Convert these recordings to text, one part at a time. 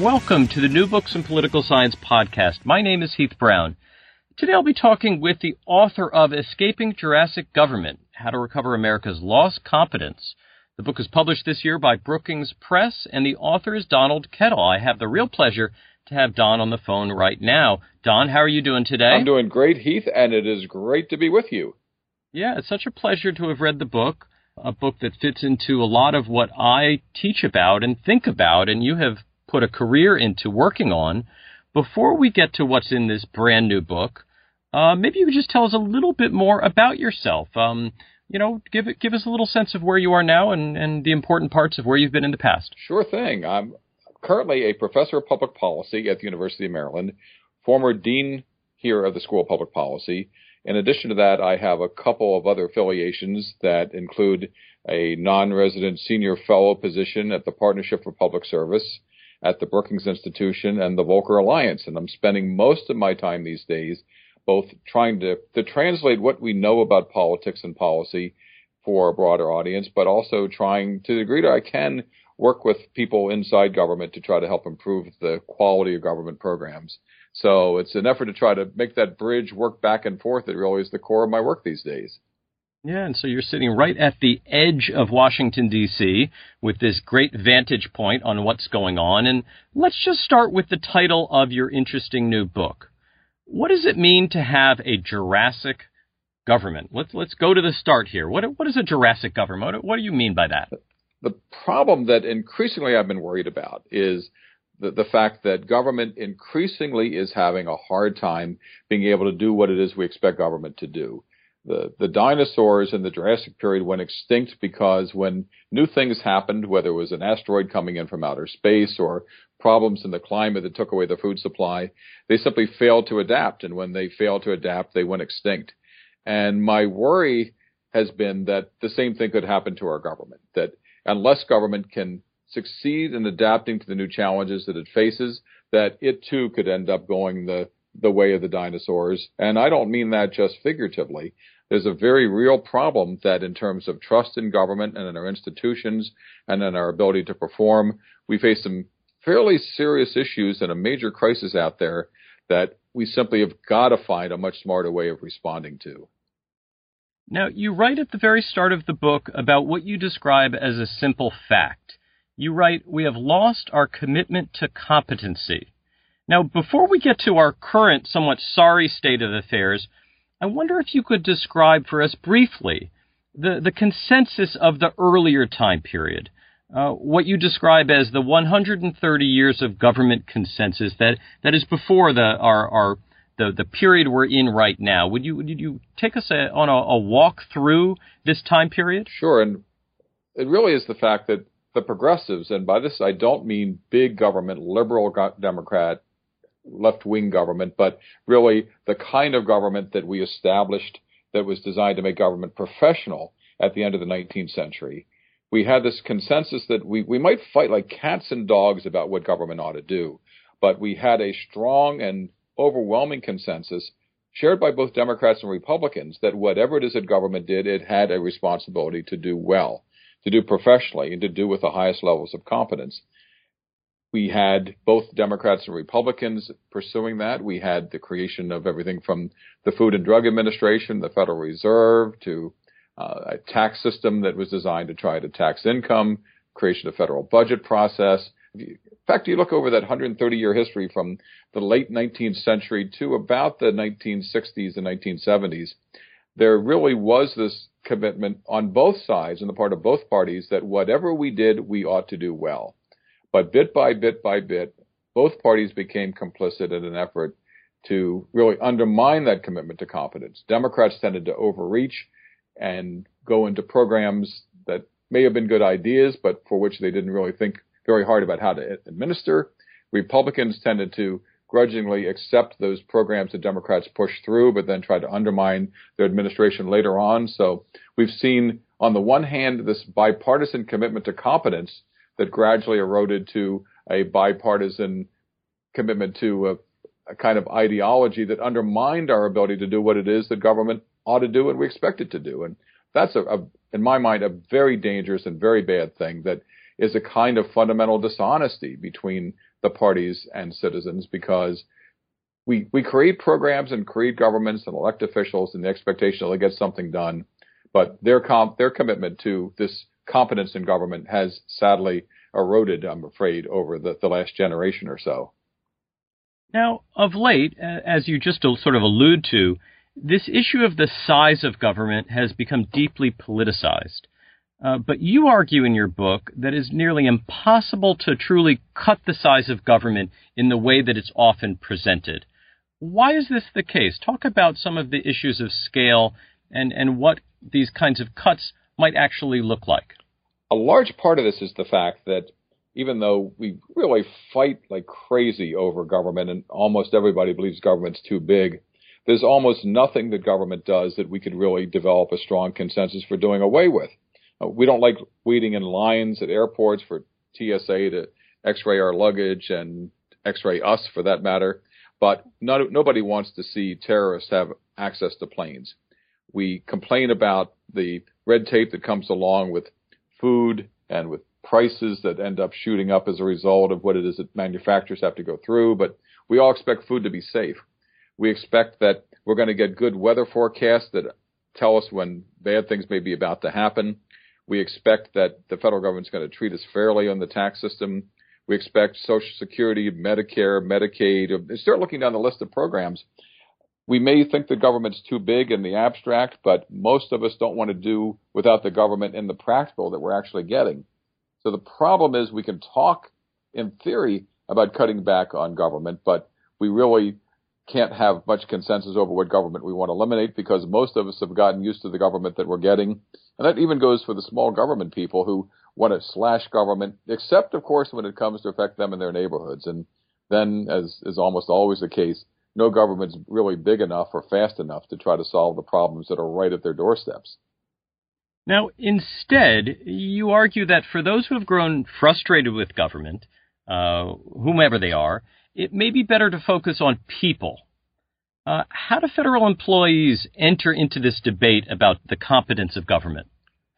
Welcome to the New Books in Political Science podcast. My name is Heath Brown. Today I'll be talking with the author of Escaping Jurassic Government How to Recover America's Lost Competence. The book is published this year by Brookings Press, and the author is Donald Kettl. I have the real pleasure to have Don on the phone right now. Don, how are you doing today? I'm doing great, Heath, and it is great to be with you. Yeah, it's such a pleasure to have read the book, a book that fits into a lot of what I teach about and think about, and you have put a career into working on. Before we get to what's in this brand new book, uh, maybe you could just tell us a little bit more about yourself. Um, you know, give give us a little sense of where you are now and, and the important parts of where you've been in the past. Sure thing. I'm currently a professor of public policy at the University of Maryland, former dean here of the School of Public Policy. In addition to that, I have a couple of other affiliations that include a non-resident senior fellow position at the Partnership for Public Service at the Brookings Institution and the Volcker Alliance. And I'm spending most of my time these days both trying to, to translate what we know about politics and policy for a broader audience, but also trying to the degree that I can work with people inside government to try to help improve the quality of government programs. So it's an effort to try to make that bridge work back and forth that really is the core of my work these days. Yeah, and so you're sitting right at the edge of Washington, D.C., with this great vantage point on what's going on. And let's just start with the title of your interesting new book. What does it mean to have a Jurassic government? Let's, let's go to the start here. What, what is a Jurassic government? What, do you mean by that? The problem that increasingly I've been worried about is the, the fact that government increasingly is having a hard time being able to do what it is we expect government to do the, the dinosaurs in the Jurassic period went extinct because when new things happened, whether it was an asteroid coming in from outer space or problems in the climate that took away the food supply, they simply failed to adapt. And when they failed to adapt, they went extinct. And my worry has been that the same thing could happen to our government, that unless government can succeed in adapting to the new challenges that it faces, that it too could end up going the the way of the dinosaurs. And I don't mean that just figuratively there's a very real problem that in terms of trust in government and in our institutions and in our ability to perform, we face some fairly serious issues and a major crisis out there that we simply have got to find a much smarter way of responding to. Now, you write at the very start of the book about what you describe as a simple fact. You write, We have lost our commitment to competency. Now, before we get to our current, somewhat sorry state of affairs, I wonder if you could describe for us briefly the, the consensus of the earlier time period, uh, what you describe as the 130 years of government consensus that, that is before the, our, our the, the period we're in right now. Would you, would you take us a, on a, a walk through this time period? Sure. And it really is the fact that the progressives, and by this I don't mean big government, liberal Democrat left wing government, but really the kind of government that we established that was designed to make government professional at the end of the 19th century. We had this consensus that we, we might fight like cats and dogs about what government ought to do, but we had a strong and overwhelming consensus shared by both Democrats and Republicans that whatever it is that government did, it had a responsibility to do well, to do professionally, and to do with the highest levels of competence. We had both Democrats and Republicans pursuing that. We had the creation of everything from the Food and Drug Administration, the Federal Reserve, to uh, a tax system that was designed to try to tax income, creation of federal budget process. In fact, you look over that 130 year history from the late 19th century to about the 1960s and 1970s, there really was this commitment on both sides, on the part of both parties, that whatever we did, we ought to do well. But bit by bit by bit, both parties became complicit in an effort to really undermine that commitment to competence. Democrats tended to overreach and go into programs that may have been good ideas, but for which they didn't really think very hard about how to administer. Republicans tended to grudgingly accept those programs that Democrats pushed through, but then try to undermine their administration later on. So we've seen, on the one hand, this bipartisan commitment to competence that gradually eroded to a bipartisan commitment to a, a kind of ideology that undermined our ability to do what it is that government ought to do and we expect it to do. And that's a, a in my mind, a very dangerous and very bad thing that is a kind of fundamental dishonesty between the parties and citizens because we we create programs and create governments and elect officials in the expectation that they'll get something done, but their comp their commitment to this competence in government has sadly eroded, I'm afraid, over the, the last generation or so. Now, of late, as you just sort of allude to, this issue of the size of government has become deeply politicized. Uh, but you argue in your book that it's nearly impossible to truly cut the size of government in the way that it's often presented. Why is this the case? Talk about some of the issues of scale and, and what these kinds of cuts might actually look like. A large part of this is the fact that even though we really fight like crazy over government and almost everybody believes government's too big, there's almost nothing that government does that we could really develop a strong consensus for doing away with. Uh, we don't like waiting in lines at airports for TSA to x-ray our luggage and x-ray us for that matter. But not, nobody wants to see terrorists have access to planes. We complain about the red tape that comes along with food and with prices that end up shooting up as a result of what it is that manufacturers have to go through. But we all expect food to be safe. We expect that we're going to get good weather forecasts that tell us when bad things may be about to happen. We expect that the federal government's going to treat us fairly on the tax system. We expect Social Security, Medicare, Medicaid. Start looking down the list of programs. We may think the government's too big in the abstract, but most of us don't want to do without the government in the practical that we're actually getting. So the problem is we can talk in theory about cutting back on government, but we really can't have much consensus over what government we want to eliminate because most of us have gotten used to the government that we're getting. And that even goes for the small government people who want to slash government, except, of course, when it comes to affect them in their neighborhoods. And then, as is almost always the case, no government's really big enough or fast enough to try to solve the problems that are right at their doorsteps. Now, instead, you argue that for those who have grown frustrated with government, uh, whomever they are, it may be better to focus on people. Uh, how do federal employees enter into this debate about the competence of government?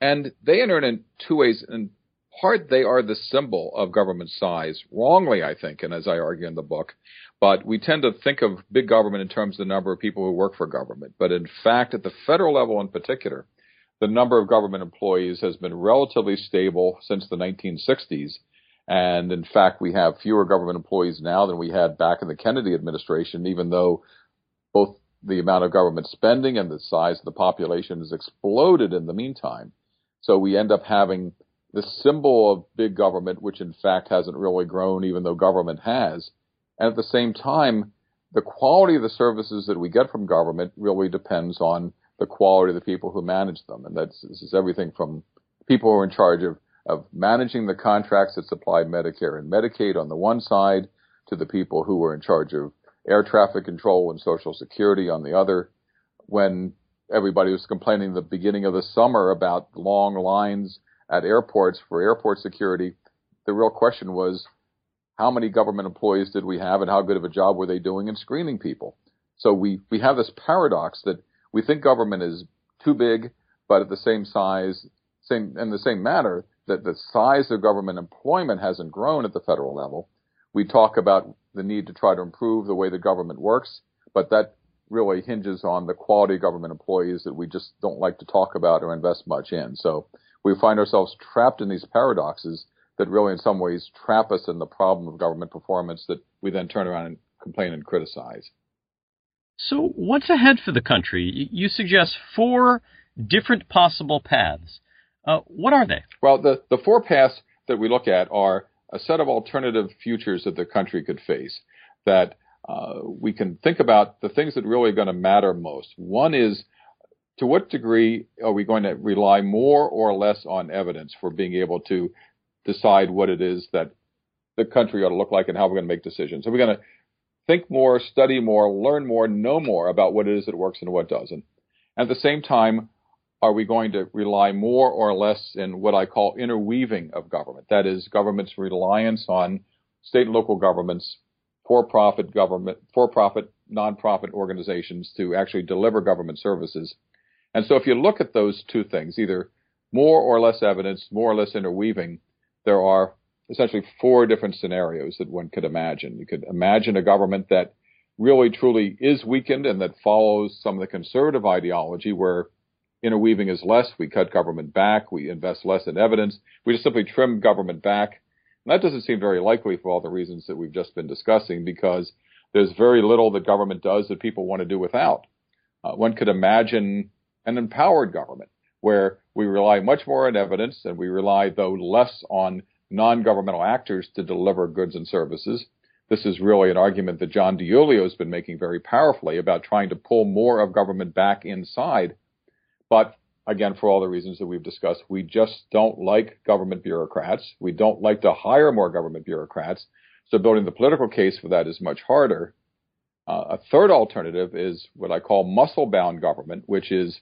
And they enter in two ways. In part, they are the symbol of government size, wrongly, I think, and as I argue in the book. But we tend to think of big government in terms of the number of people who work for government. But in fact, at the federal level in particular, the number of government employees has been relatively stable since the 1960s and in fact, we have fewer government employees now than we had back in the Kennedy administration, even though both the amount of government spending and the size of the population has exploded in the meantime. So we end up having the symbol of big government, which in fact hasn't really grown, even though government has. And at the same time, the quality of the services that we get from government really depends on the quality of the people who manage them. And that's this is everything from people who are in charge of of managing the contracts that supply Medicare and Medicaid on the one side to the people who were in charge of air traffic control and Social Security on the other. When everybody was complaining at the beginning of the summer about long lines at airports for airport security, the real question was how many government employees did we have and how good of a job were they doing in screening people? So we, we have this paradox that we think government is too big, but at the same size, same, in the same manner, that the size of government employment hasn't grown at the federal level. We talk about the need to try to improve the way the government works, but that really hinges on the quality of government employees that we just don't like to talk about or invest much in. So we find ourselves trapped in these paradoxes that really in some ways trap us in the problem of government performance that we then turn around and complain and criticize. So what's ahead for the country? You suggest four different possible paths. Uh, what are they? Well, the, the four paths that we look at are a set of alternative futures that the country could face that uh, we can think about the things that really are going to matter most. One is to what degree are we going to rely more or less on evidence for being able to decide what it is that the country ought to look like and how we're going to make decisions. Are we're going to think more, study more, learn more, know more about what it is that works and what doesn't. And At the same time, are we going to rely more or less in what I call interweaving of government? That is, government's reliance on state and local governments, for-profit government, for-profit nonprofit organizations to actually deliver government services. And so if you look at those two things, either more or less evidence, more or less interweaving, there are essentially four different scenarios that one could imagine. You could imagine a government that really truly is weakened and that follows some of the conservative ideology where interweaving is less. We cut government back. We invest less in evidence. We just simply trim government back. And that doesn't seem very likely for all the reasons that we've just been discussing because there's very little that government does that people want to do without. Uh, one could imagine an empowered government where we rely much more on evidence and we rely, though, less on non-governmental actors to deliver goods and services. This is really an argument that John DiIulio has been making very powerfully about trying to pull more of government back inside. But again, for all the reasons that we've discussed, we just don't like government bureaucrats. We don't like to hire more government bureaucrats. So building the political case for that is much harder. Uh, a third alternative is what I call muscle bound government, which is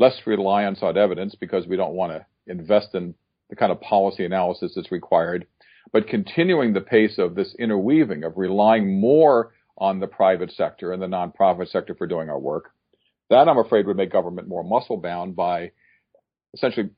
less reliance on evidence because we don't want to invest in the kind of policy analysis that's required, but continuing the pace of this interweaving of relying more on the private sector and the nonprofit sector for doing our work. That I'm afraid would make government more muscle bound by essentially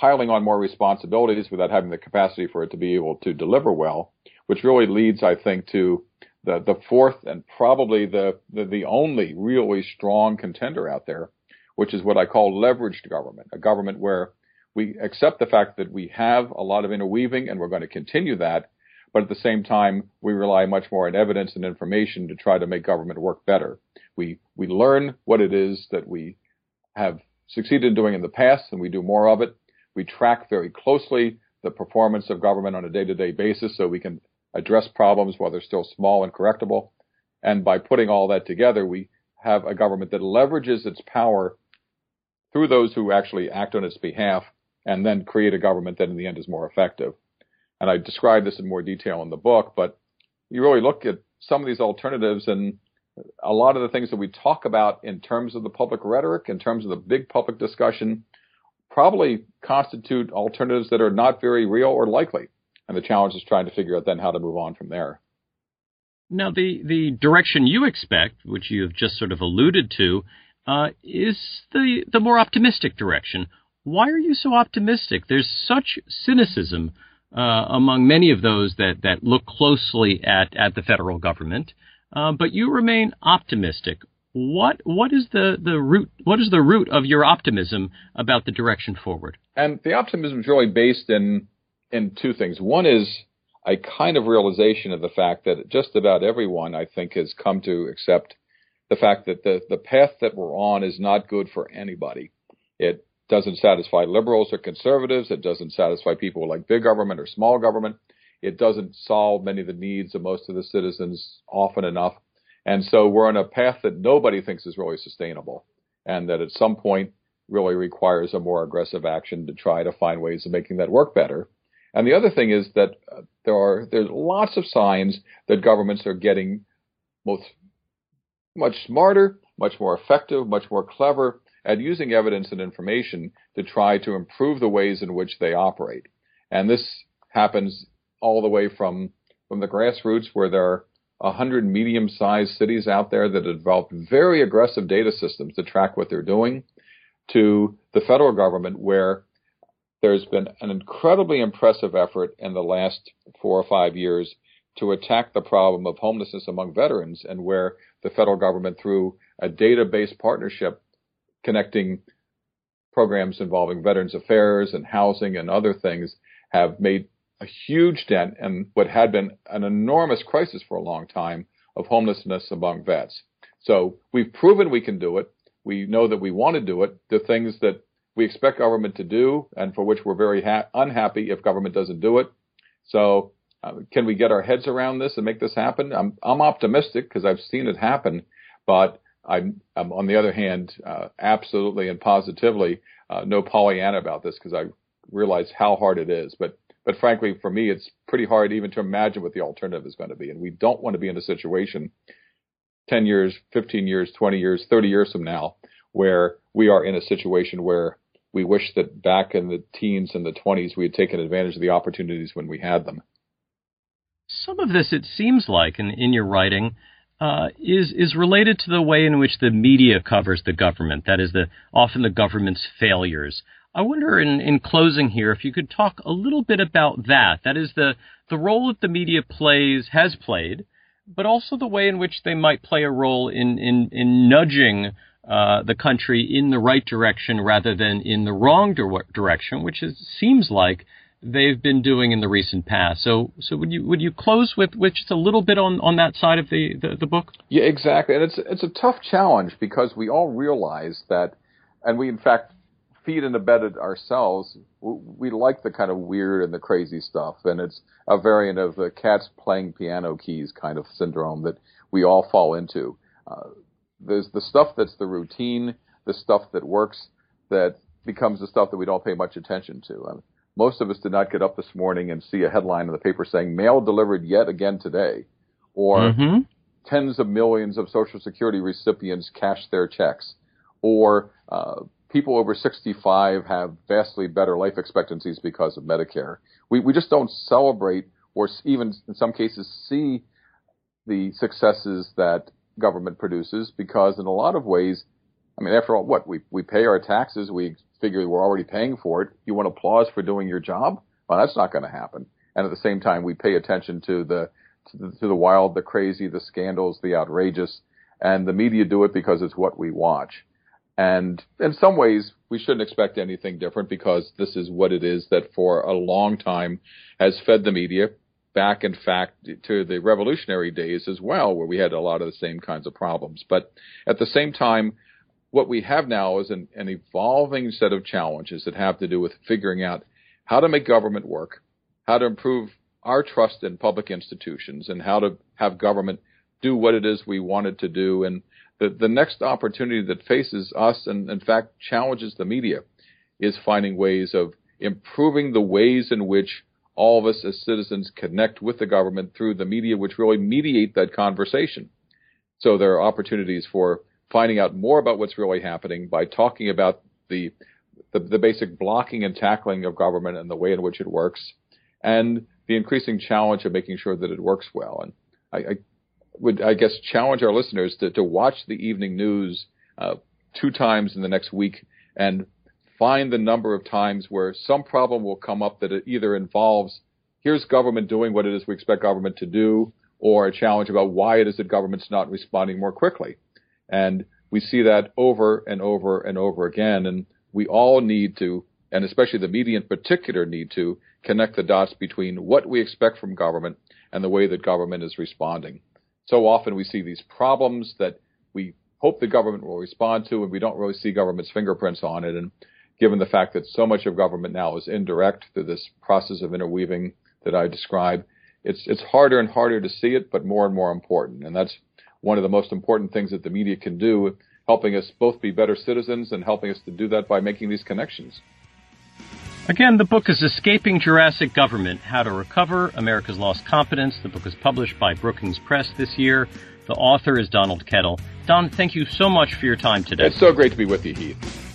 piling on more responsibilities without having the capacity for it to be able to deliver well, which really leads, I think, to the, the fourth and probably the, the, the only really strong contender out there, which is what I call leveraged government, a government where we accept the fact that we have a lot of interweaving and we're going to continue that. But at the same time, we rely much more on evidence and information to try to make government work better. We, we learn what it is that we have succeeded in doing in the past and we do more of it. We track very closely the performance of government on a day to day basis so we can address problems while they're still small and correctable. And by putting all that together, we have a government that leverages its power through those who actually act on its behalf and then create a government that in the end is more effective. And I describe this in more detail in the book, but you really look at some of these alternatives and a lot of the things that we talk about in terms of the public rhetoric, in terms of the big public discussion, probably constitute alternatives that are not very real or likely. And the challenge is trying to figure out then how to move on from there. Now, the, the direction you expect, which you have just sort of alluded to, uh, is the, the more optimistic direction. Why are you so optimistic? There's such cynicism uh, among many of those that, that look closely at, at the federal government, uh, but you remain optimistic. What what is the, the root what is the root of your optimism about the direction forward? And the optimism is really based in in two things. One is a kind of realization of the fact that just about everyone I think has come to accept the fact that the, the path that we're on is not good for anybody. It doesn't satisfy liberals or conservatives. It doesn't satisfy people like big government or small government. It doesn't solve many of the needs of most of the citizens often enough. And so we're on a path that nobody thinks is really sustainable and that at some point really requires a more aggressive action to try to find ways of making that work better. And the other thing is that uh, there are there's lots of signs that governments are getting both much smarter, much more effective, much more clever at using evidence and information to try to improve the ways in which they operate. And this happens all the way from, from the grassroots where there are 100 medium-sized cities out there that have developed very aggressive data systems to track what they're doing to the federal government where there's been an incredibly impressive effort in the last four or five years to attack the problem of homelessness among veterans and where the federal government through a database partnership connecting programs involving Veterans Affairs and housing and other things have made a huge dent in what had been an enormous crisis for a long time of homelessness among vets. So we've proven we can do it. We know that we want to do it. The things that we expect government to do and for which we're very ha- unhappy if government doesn't do it. So uh, can we get our heads around this and make this happen? I'm, I'm optimistic because I've seen it happen, but I'm, I'm on the other hand, uh, absolutely and positively uh, no Pollyanna about this because I realize how hard it is. But but frankly, for me, it's pretty hard even to imagine what the alternative is going to be. And we don't want to be in a situation 10 years, 15 years, 20 years, 30 years from now where we are in a situation where we wish that back in the teens and the 20s we had taken advantage of the opportunities when we had them. Some of this, it seems like, in, in your writing, uh, is is related to the way in which the media covers the government. That is, the often the government's failures. I wonder, in, in closing here, if you could talk a little bit about that. That is the the role that the media plays has played, but also the way in which they might play a role in in, in nudging uh, the country in the right direction rather than in the wrong direction, which is, seems like they've been doing in the recent past. So, so would you would you close with, with just a little bit on, on that side of the, the, the book? Yeah, exactly. And it's it's a tough challenge because we all realize that, and we in fact feed and abet it ourselves. We like the kind of weird and the crazy stuff, and it's a variant of the cats playing piano keys kind of syndrome that we all fall into. Uh, there's the stuff that's the routine, the stuff that works, that becomes the stuff that we don't pay much attention to. I mean, most of us did not get up this morning and see a headline in the paper saying mail delivered yet again today, or mm-hmm. tens of millions of Social Security recipients cash their checks, or uh, people over 65 have vastly better life expectancies because of Medicare. We, we just don't celebrate or even in some cases see the successes that government produces because in a lot of ways, I mean, after all, what we, we pay our taxes, we figure we're already paying for it. You want applause for doing your job? Well, that's not going to happen. And at the same time, we pay attention to the, to the, to the wild, the crazy, the scandals, the outrageous, and the media do it because it's what we watch. And in some ways, we shouldn't expect anything different because this is what it is that for a long time has fed the media back, in fact, to the revolutionary days as well, where we had a lot of the same kinds of problems. But at the same time, what we have now is an, an evolving set of challenges that have to do with figuring out how to make government work, how to improve our trust in public institutions, and how to have government do what it is we want it to do. And the, the next opportunity that faces us, and in fact challenges the media, is finding ways of improving the ways in which all of us as citizens connect with the government through the media, which really mediate that conversation. So there are opportunities for finding out more about what's really happening by talking about the, the, the basic blocking and tackling of government and the way in which it works, and the increasing challenge of making sure that it works well. And I, I would, I guess, challenge our listeners to, to watch the evening news uh, two times in the next week and find the number of times where some problem will come up that it either involves here's government doing what it is we expect government to do, or a challenge about why it is that government's not responding more quickly. And we see that over and over and over again. And we all need to, and especially the media in particular, need to connect the dots between what we expect from government and the way that government is responding. So often we see these problems that we hope the government will respond to, and we don't really see government's fingerprints on it. And given the fact that so much of government now is indirect through this process of interweaving that I describe, it's it's harder and harder to see it, but more and more important. And that's one of the most important things that the media can do, helping us both be better citizens and helping us to do that by making these connections. Again, the book is Escaping Jurassic Government How to Recover America's Lost Competence. The book is published by Brookings Press this year. The author is Donald Kettl. Don, thank you so much for your time today. It's so great to be with you, Heath.